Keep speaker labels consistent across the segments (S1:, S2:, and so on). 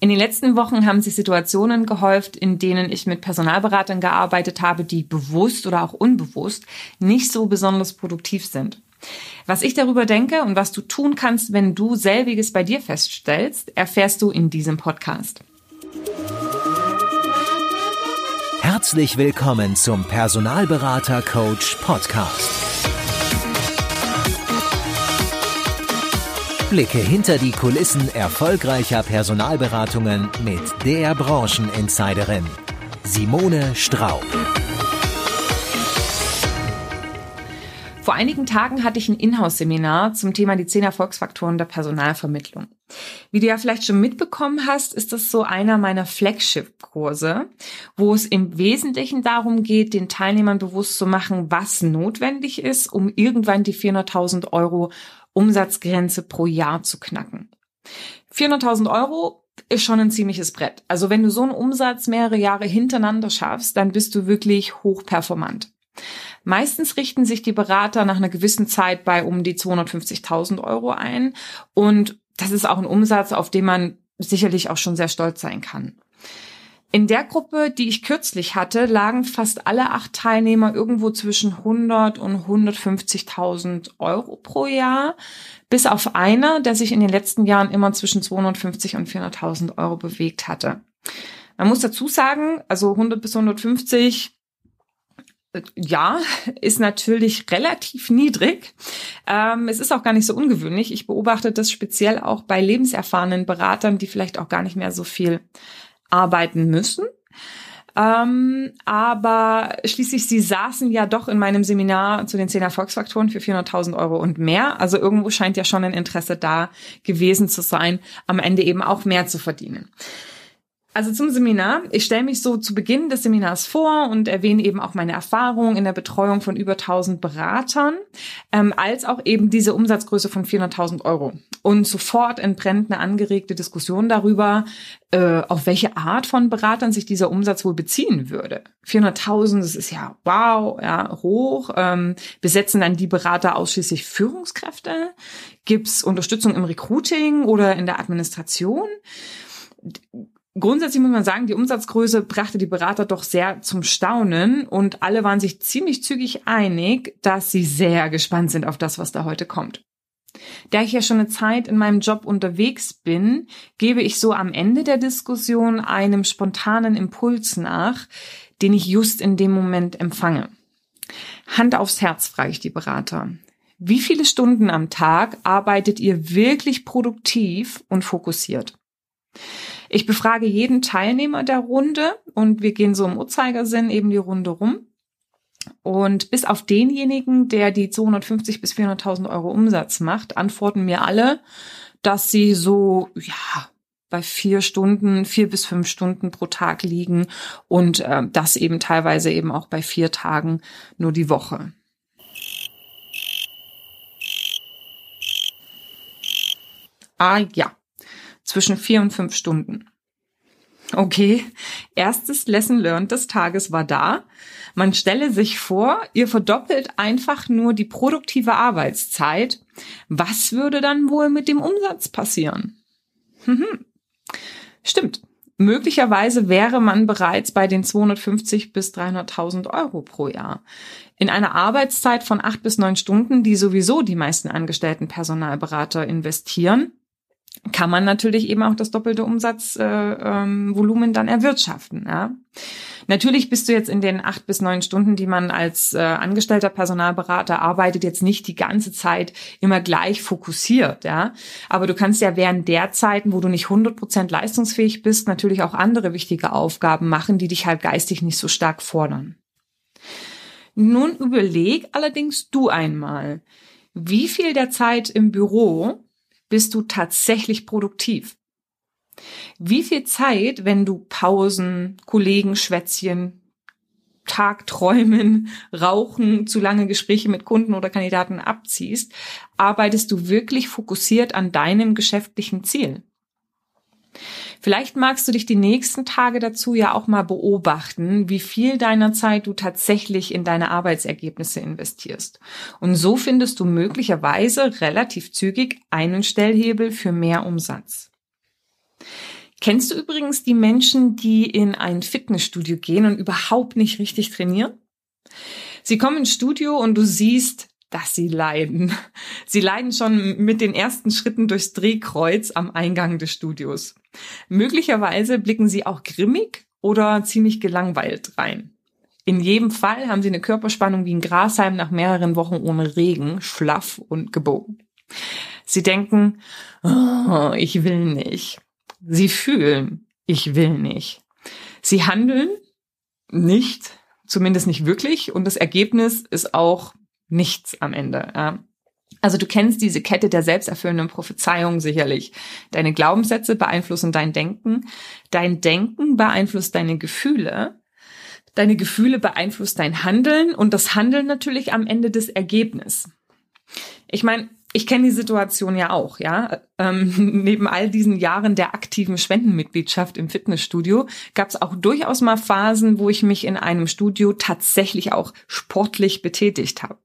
S1: In den letzten Wochen haben sich Situationen gehäuft, in denen ich mit Personalberatern gearbeitet habe, die bewusst oder auch unbewusst nicht so besonders produktiv sind. Was ich darüber denke und was du tun kannst, wenn du selbiges bei dir feststellst, erfährst du in diesem Podcast.
S2: Herzlich willkommen zum Personalberater Coach Podcast. Blicke hinter die Kulissen erfolgreicher Personalberatungen mit der Brancheninsiderin Simone Straub.
S1: Vor einigen Tagen hatte ich ein Inhouse-Seminar zum Thema die zehn Erfolgsfaktoren der Personalvermittlung. Wie du ja vielleicht schon mitbekommen hast, ist das so einer meiner Flagship-Kurse, wo es im Wesentlichen darum geht, den Teilnehmern bewusst zu machen, was notwendig ist, um irgendwann die 400.000 Euro Umsatzgrenze pro Jahr zu knacken. 400.000 Euro ist schon ein ziemliches Brett. Also wenn du so einen Umsatz mehrere Jahre hintereinander schaffst, dann bist du wirklich hochperformant. Meistens richten sich die Berater nach einer gewissen Zeit bei um die 250.000 Euro ein. Und das ist auch ein Umsatz, auf den man sicherlich auch schon sehr stolz sein kann. In der Gruppe, die ich kürzlich hatte, lagen fast alle acht Teilnehmer irgendwo zwischen 100 und 150.000 Euro pro Jahr, bis auf einer, der sich in den letzten Jahren immer zwischen 250 und 400.000 Euro bewegt hatte. Man muss dazu sagen, also 100 bis 150 äh, ja, ist natürlich relativ niedrig. Ähm, es ist auch gar nicht so ungewöhnlich. Ich beobachte das speziell auch bei lebenserfahrenen Beratern, die vielleicht auch gar nicht mehr so viel arbeiten müssen. Ähm, aber schließlich, sie saßen ja doch in meinem Seminar zu den zehn Erfolgsfaktoren für 400.000 Euro und mehr. Also irgendwo scheint ja schon ein Interesse da gewesen zu sein, am Ende eben auch mehr zu verdienen. Also zum Seminar. Ich stelle mich so zu Beginn des Seminars vor und erwähne eben auch meine Erfahrung in der Betreuung von über 1000 Beratern, ähm, als auch eben diese Umsatzgröße von 400.000 Euro. Und sofort entbrennt eine angeregte Diskussion darüber, äh, auf welche Art von Beratern sich dieser Umsatz wohl beziehen würde. 400.000, das ist ja wow, ja hoch. Ähm, besetzen dann die Berater ausschließlich Führungskräfte? Gibt's Unterstützung im Recruiting oder in der Administration? Grundsätzlich muss man sagen, die Umsatzgröße brachte die Berater doch sehr zum Staunen und alle waren sich ziemlich zügig einig, dass sie sehr gespannt sind auf das, was da heute kommt. Da ich ja schon eine Zeit in meinem Job unterwegs bin, gebe ich so am Ende der Diskussion einem spontanen Impuls nach, den ich just in dem Moment empfange. Hand aufs Herz frage ich die Berater. Wie viele Stunden am Tag arbeitet ihr wirklich produktiv und fokussiert? Ich befrage jeden Teilnehmer der Runde und wir gehen so im Uhrzeigersinn eben die Runde rum. Und bis auf denjenigen, der die 250 bis 400.000 Euro Umsatz macht, antworten mir alle, dass sie so, ja, bei vier Stunden, vier bis fünf Stunden pro Tag liegen und äh, das eben teilweise eben auch bei vier Tagen nur die Woche. Ah ja, zwischen vier und fünf Stunden. Okay, erstes Lesson learned des Tages war da. Man stelle sich vor, ihr verdoppelt einfach nur die produktive Arbeitszeit. Was würde dann wohl mit dem Umsatz passieren? Mhm. Stimmt. Möglicherweise wäre man bereits bei den 250 bis 300.000 Euro pro Jahr. In einer Arbeitszeit von acht bis neun Stunden, die sowieso die meisten angestellten Personalberater investieren, kann man natürlich eben auch das doppelte Umsatzvolumen äh, ähm, dann erwirtschaften. Ja? Natürlich bist du jetzt in den acht bis neun Stunden, die man als äh, angestellter Personalberater arbeitet, jetzt nicht die ganze Zeit immer gleich fokussiert. Ja? Aber du kannst ja während der Zeiten, wo du nicht 100 Prozent leistungsfähig bist, natürlich auch andere wichtige Aufgaben machen, die dich halt geistig nicht so stark fordern. Nun überleg allerdings du einmal, wie viel der Zeit im Büro bist du tatsächlich produktiv? Wie viel Zeit, wenn du Pausen, Kollegen, Schwätzchen, Tagträumen, Rauchen, zu lange Gespräche mit Kunden oder Kandidaten abziehst, arbeitest du wirklich fokussiert an deinem geschäftlichen Ziel? Vielleicht magst du dich die nächsten Tage dazu ja auch mal beobachten, wie viel deiner Zeit du tatsächlich in deine Arbeitsergebnisse investierst. Und so findest du möglicherweise relativ zügig einen Stellhebel für mehr Umsatz. Kennst du übrigens die Menschen, die in ein Fitnessstudio gehen und überhaupt nicht richtig trainieren? Sie kommen ins Studio und du siehst, dass sie leiden. Sie leiden schon mit den ersten Schritten durchs Drehkreuz am Eingang des Studios. Möglicherweise blicken sie auch grimmig oder ziemlich gelangweilt rein. In jedem Fall haben sie eine Körperspannung wie ein Grashalm nach mehreren Wochen ohne Regen, schlaff und gebogen. Sie denken, oh, ich will nicht. Sie fühlen, ich will nicht. Sie handeln nicht, zumindest nicht wirklich, und das Ergebnis ist auch nichts am Ende. Ja. Also du kennst diese Kette der selbsterfüllenden Prophezeiung sicherlich. Deine Glaubenssätze beeinflussen dein Denken, dein Denken beeinflusst deine Gefühle, deine Gefühle beeinflusst dein Handeln und das Handeln natürlich am Ende des Ergebnis. Ich meine, ich kenne die Situation ja auch, ja. Ähm, neben all diesen Jahren der aktiven Spendenmitgliedschaft im Fitnessstudio gab es auch durchaus mal Phasen, wo ich mich in einem Studio tatsächlich auch sportlich betätigt habe.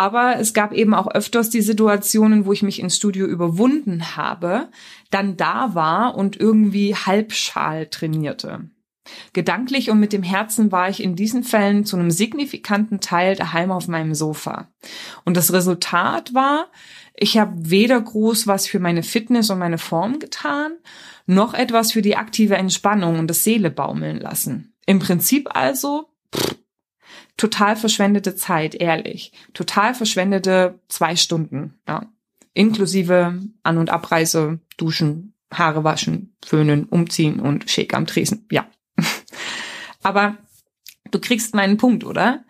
S1: Aber es gab eben auch öfters die Situationen, wo ich mich ins Studio überwunden habe, dann da war und irgendwie halbschal trainierte. Gedanklich und mit dem Herzen war ich in diesen Fällen zu einem signifikanten Teil daheim auf meinem Sofa. Und das Resultat war, ich habe weder groß was für meine Fitness und meine Form getan, noch etwas für die aktive Entspannung und das Seele baumeln lassen. Im Prinzip also pff, total verschwendete Zeit, ehrlich. Total verschwendete zwei Stunden, ja. Inklusive An- und Abreise, Duschen, Haare waschen, föhnen, umziehen und Shake am Tresen. Ja, aber du kriegst meinen Punkt, oder?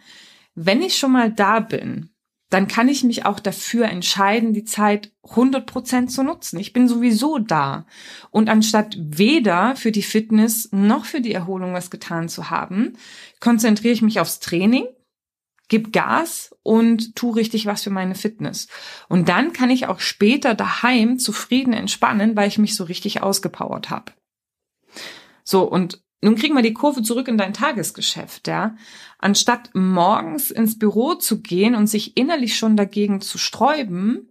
S1: Wenn ich schon mal da bin, dann kann ich mich auch dafür entscheiden, die Zeit 100 Prozent zu nutzen. Ich bin sowieso da. Und anstatt weder für die Fitness noch für die Erholung was getan zu haben, konzentriere ich mich aufs Training, gib Gas und tu richtig was für meine Fitness. Und dann kann ich auch später daheim zufrieden entspannen, weil ich mich so richtig ausgepowert habe. So, und nun kriegen wir die Kurve zurück in dein Tagesgeschäft, ja. Anstatt morgens ins Büro zu gehen und sich innerlich schon dagegen zu sträuben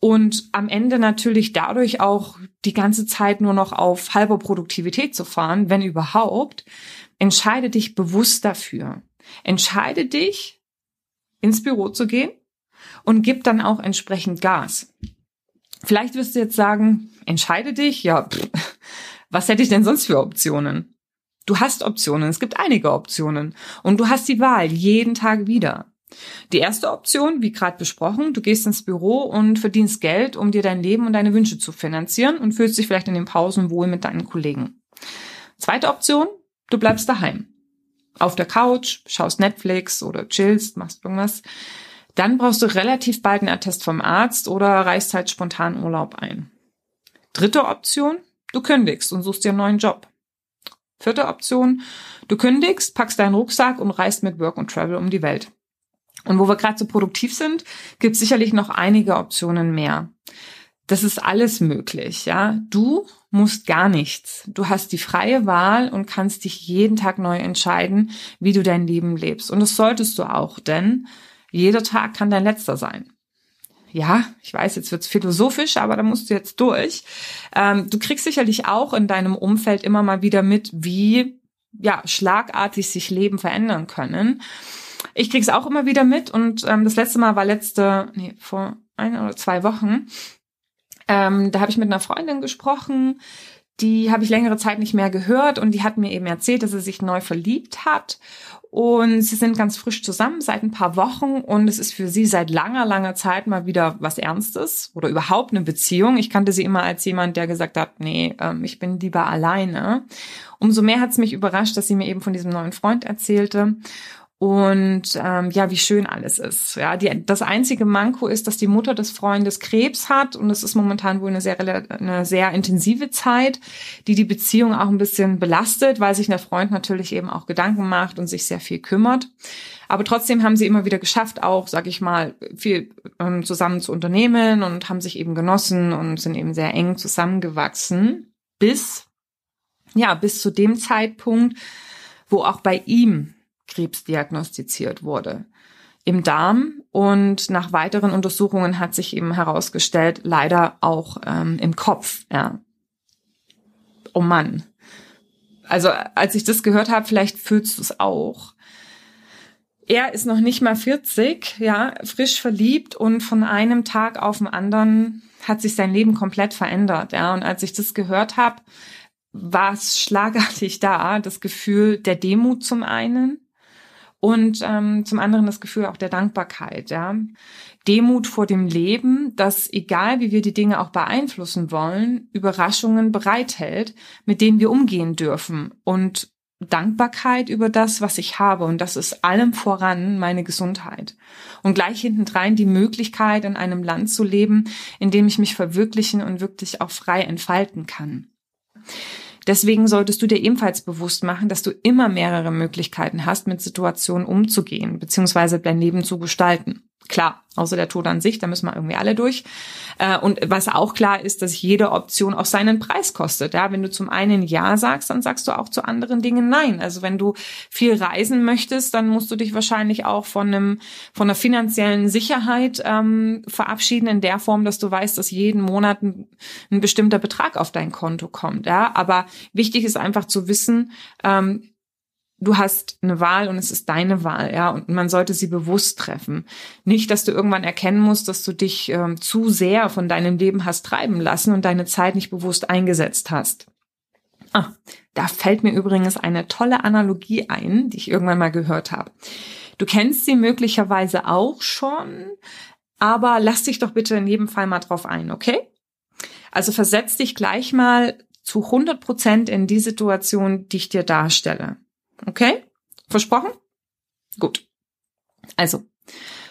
S1: und am Ende natürlich dadurch auch die ganze Zeit nur noch auf halber Produktivität zu fahren, wenn überhaupt, entscheide dich bewusst dafür. Entscheide dich, ins Büro zu gehen und gib dann auch entsprechend Gas. Vielleicht wirst du jetzt sagen, entscheide dich, ja, pff, was hätte ich denn sonst für Optionen? Du hast Optionen, es gibt einige Optionen und du hast die Wahl jeden Tag wieder. Die erste Option, wie gerade besprochen, du gehst ins Büro und verdienst Geld, um dir dein Leben und deine Wünsche zu finanzieren und fühlst dich vielleicht in den Pausen wohl mit deinen Kollegen. Zweite Option, du bleibst daheim. Auf der Couch, schaust Netflix oder chillst, machst irgendwas. Dann brauchst du relativ bald einen Attest vom Arzt oder reichst halt spontan Urlaub ein. Dritte Option, du kündigst und suchst dir einen neuen Job. Vierte Option, du kündigst, packst deinen Rucksack und reist mit Work und Travel um die Welt. Und wo wir gerade so produktiv sind, gibt es sicherlich noch einige Optionen mehr. Das ist alles möglich, ja. Du musst gar nichts. Du hast die freie Wahl und kannst dich jeden Tag neu entscheiden, wie du dein Leben lebst. Und das solltest du auch, denn jeder Tag kann dein letzter sein ja, ich weiß, jetzt wird's philosophisch, aber da musst du jetzt durch. Ähm, du kriegst sicherlich auch in deinem Umfeld immer mal wieder mit, wie ja schlagartig sich Leben verändern können. Ich krieg's auch immer wieder mit und ähm, das letzte Mal war letzte, nee, vor ein oder zwei Wochen. Ähm, da habe ich mit einer Freundin gesprochen, die habe ich längere Zeit nicht mehr gehört und die hat mir eben erzählt, dass sie sich neu verliebt hat und sie sind ganz frisch zusammen seit ein paar Wochen und es ist für sie seit langer, langer Zeit mal wieder was Ernstes oder überhaupt eine Beziehung. Ich kannte sie immer als jemand, der gesagt hat, nee, ähm, ich bin lieber alleine. Umso mehr hat es mich überrascht, dass sie mir eben von diesem neuen Freund erzählte und ähm, ja, wie schön alles ist. Ja, die, das einzige Manko ist, dass die Mutter des Freundes Krebs hat und es ist momentan wohl eine sehr eine sehr intensive Zeit, die die Beziehung auch ein bisschen belastet, weil sich der Freund natürlich eben auch Gedanken macht und sich sehr viel kümmert. Aber trotzdem haben sie immer wieder geschafft, auch, sag ich mal, viel ähm, zusammen zu unternehmen und haben sich eben genossen und sind eben sehr eng zusammengewachsen, bis ja bis zu dem Zeitpunkt, wo auch bei ihm Krebs diagnostiziert wurde im Darm und nach weiteren Untersuchungen hat sich eben herausgestellt, leider auch ähm, im Kopf. Ja. oh Mann. Also als ich das gehört habe, vielleicht fühlst du es auch. Er ist noch nicht mal 40, ja, frisch verliebt und von einem Tag auf den anderen hat sich sein Leben komplett verändert, ja. Und als ich das gehört habe, war es schlagartig da, das Gefühl der Demut zum einen und ähm, zum anderen das Gefühl auch der Dankbarkeit, ja. Demut vor dem Leben, das, egal wie wir die Dinge auch beeinflussen wollen, Überraschungen bereithält, mit denen wir umgehen dürfen und Dankbarkeit über das, was ich habe. Und das ist allem voran meine Gesundheit. Und gleich hintendrein die Möglichkeit, in einem Land zu leben, in dem ich mich verwirklichen und wirklich auch frei entfalten kann. Deswegen solltest du dir ebenfalls bewusst machen, dass du immer mehrere Möglichkeiten hast, mit Situationen umzugehen, beziehungsweise dein Leben zu gestalten. Klar, außer der Tod an sich, da müssen wir irgendwie alle durch. Äh, und was auch klar ist, dass jede Option auch seinen Preis kostet. Ja, wenn du zum einen Ja sagst, dann sagst du auch zu anderen Dingen Nein. Also wenn du viel reisen möchtest, dann musst du dich wahrscheinlich auch von einem von einer finanziellen Sicherheit ähm, verabschieden in der Form, dass du weißt, dass jeden Monat ein, ein bestimmter Betrag auf dein Konto kommt. Ja, aber wichtig ist einfach zu wissen, ähm, du hast eine Wahl und es ist deine Wahl, ja, und man sollte sie bewusst treffen. Nicht, dass du irgendwann erkennen musst, dass du dich ähm, zu sehr von deinem Leben hast treiben lassen und deine Zeit nicht bewusst eingesetzt hast. Ah, da fällt mir übrigens eine tolle Analogie ein, die ich irgendwann mal gehört habe. Du kennst sie möglicherweise auch schon, aber lass dich doch bitte in jedem Fall mal drauf ein, okay? Also versetz dich gleich mal zu 100 Prozent in die Situation, die ich dir darstelle. Okay? Versprochen? Gut. Also,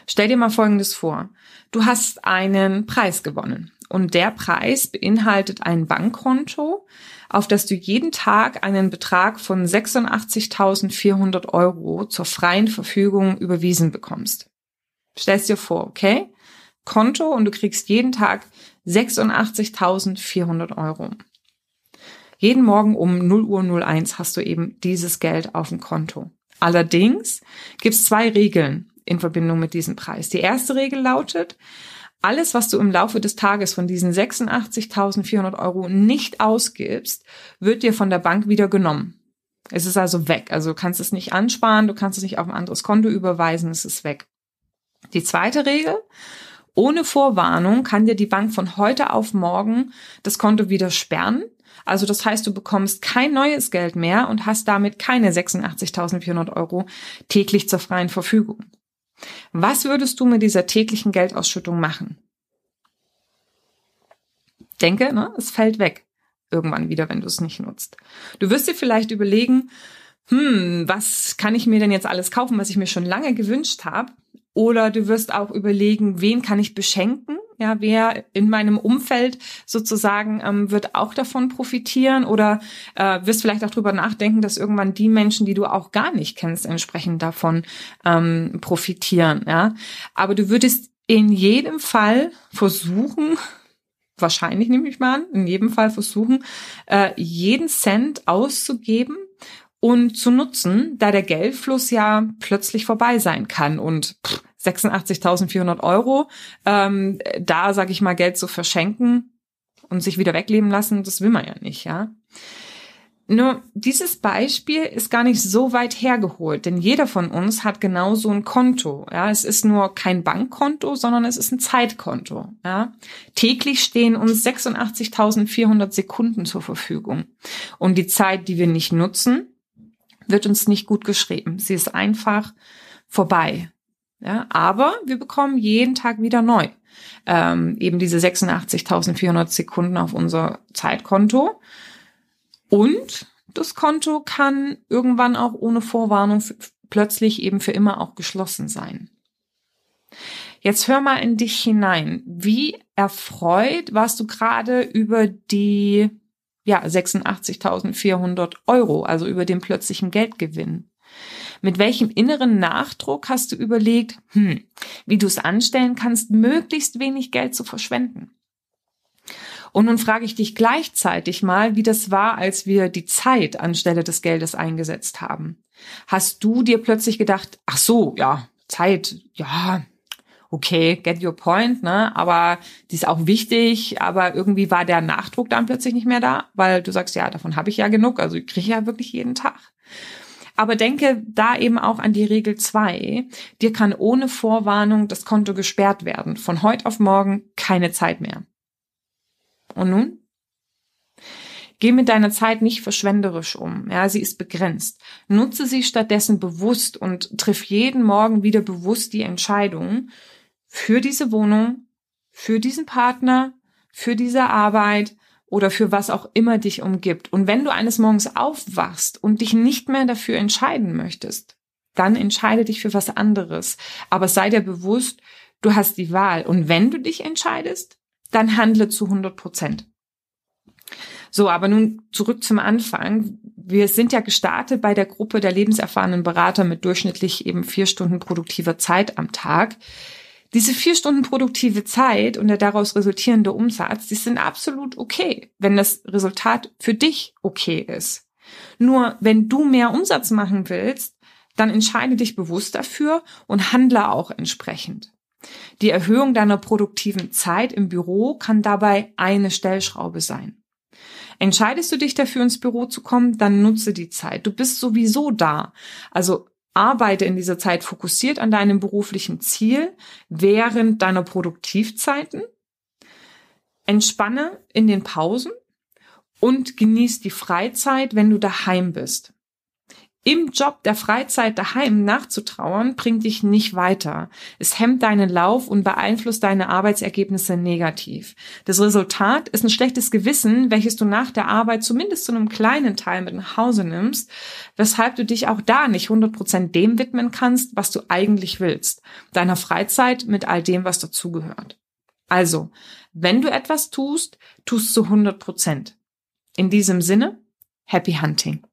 S1: stell dir mal Folgendes vor. Du hast einen Preis gewonnen und der Preis beinhaltet ein Bankkonto, auf das du jeden Tag einen Betrag von 86.400 Euro zur freien Verfügung überwiesen bekommst. Stellst dir vor, okay? Konto und du kriegst jeden Tag 86.400 Euro. Jeden Morgen um 0 Uhr 01 hast du eben dieses Geld auf dem Konto. Allerdings gibt es zwei Regeln in Verbindung mit diesem Preis. Die erste Regel lautet, alles, was du im Laufe des Tages von diesen 86.400 Euro nicht ausgibst, wird dir von der Bank wieder genommen. Es ist also weg. Also du kannst es nicht ansparen, du kannst es nicht auf ein anderes Konto überweisen, es ist weg. Die zweite Regel, ohne Vorwarnung kann dir die Bank von heute auf morgen das Konto wieder sperren also das heißt, du bekommst kein neues Geld mehr und hast damit keine 86.400 Euro täglich zur freien Verfügung. Was würdest du mit dieser täglichen Geldausschüttung machen? Denke, ne, es fällt weg. Irgendwann wieder, wenn du es nicht nutzt. Du wirst dir vielleicht überlegen, hm, was kann ich mir denn jetzt alles kaufen, was ich mir schon lange gewünscht habe? Oder du wirst auch überlegen, wen kann ich beschenken? Ja, wer in meinem Umfeld sozusagen ähm, wird auch davon profitieren oder äh, wirst vielleicht auch drüber nachdenken, dass irgendwann die Menschen, die du auch gar nicht kennst, entsprechend davon ähm, profitieren. Ja, aber du würdest in jedem Fall versuchen, wahrscheinlich nehme ich mal an, in jedem Fall versuchen, äh, jeden Cent auszugeben und zu nutzen, da der Geldfluss ja plötzlich vorbei sein kann und 86.400 Euro, ähm, da sage ich mal Geld zu verschenken und sich wieder wegleben lassen, das will man ja nicht, ja. Nur dieses Beispiel ist gar nicht so weit hergeholt, denn jeder von uns hat genau so ein Konto. Ja, es ist nur kein Bankkonto, sondern es ist ein Zeitkonto. Ja, täglich stehen uns 86.400 Sekunden zur Verfügung und die Zeit, die wir nicht nutzen, wird uns nicht gut geschrieben. Sie ist einfach vorbei. Ja, aber wir bekommen jeden Tag wieder neu. Ähm, eben diese 86.400 Sekunden auf unser Zeitkonto. Und das Konto kann irgendwann auch ohne Vorwarnung plötzlich eben für immer auch geschlossen sein. Jetzt hör mal in dich hinein. Wie erfreut warst du gerade über die ja, 86.400 Euro, also über den plötzlichen Geldgewinn. Mit welchem inneren Nachdruck hast du überlegt, hm, wie du es anstellen kannst, möglichst wenig Geld zu verschwenden? Und nun frage ich dich gleichzeitig mal, wie das war, als wir die Zeit anstelle des Geldes eingesetzt haben. Hast du dir plötzlich gedacht, ach so, ja, Zeit, ja, okay, get your point, ne? Aber die ist auch wichtig, aber irgendwie war der Nachdruck dann plötzlich nicht mehr da, weil du sagst, ja, davon habe ich ja genug, also ich kriege ja wirklich jeden Tag. Aber denke da eben auch an die Regel zwei. Dir kann ohne Vorwarnung das Konto gesperrt werden. Von heute auf morgen keine Zeit mehr. Und nun? Geh mit deiner Zeit nicht verschwenderisch um. Ja, sie ist begrenzt. Nutze sie stattdessen bewusst und triff jeden Morgen wieder bewusst die Entscheidung für diese Wohnung, für diesen Partner, für diese Arbeit oder für was auch immer dich umgibt. Und wenn du eines Morgens aufwachst und dich nicht mehr dafür entscheiden möchtest, dann entscheide dich für was anderes. Aber sei dir bewusst, du hast die Wahl. Und wenn du dich entscheidest, dann handle zu 100 Prozent. So, aber nun zurück zum Anfang. Wir sind ja gestartet bei der Gruppe der lebenserfahrenen Berater mit durchschnittlich eben vier Stunden produktiver Zeit am Tag. Diese vier Stunden produktive Zeit und der daraus resultierende Umsatz, die sind absolut okay, wenn das Resultat für dich okay ist. Nur wenn du mehr Umsatz machen willst, dann entscheide dich bewusst dafür und handle auch entsprechend. Die Erhöhung deiner produktiven Zeit im Büro kann dabei eine Stellschraube sein. Entscheidest du dich dafür, ins Büro zu kommen, dann nutze die Zeit. Du bist sowieso da. Also arbeite in dieser Zeit fokussiert an deinem beruflichen Ziel während deiner Produktivzeiten. Entspanne in den Pausen und genieß die Freizeit, wenn du daheim bist im Job der Freizeit daheim nachzutrauern, bringt dich nicht weiter. Es hemmt deinen Lauf und beeinflusst deine Arbeitsergebnisse negativ. Das Resultat ist ein schlechtes Gewissen, welches du nach der Arbeit zumindest zu einem kleinen Teil mit nach Hause nimmst, weshalb du dich auch da nicht 100% dem widmen kannst, was du eigentlich willst. Deiner Freizeit mit all dem, was dazugehört. Also, wenn du etwas tust, tust zu 100%. In diesem Sinne, happy hunting.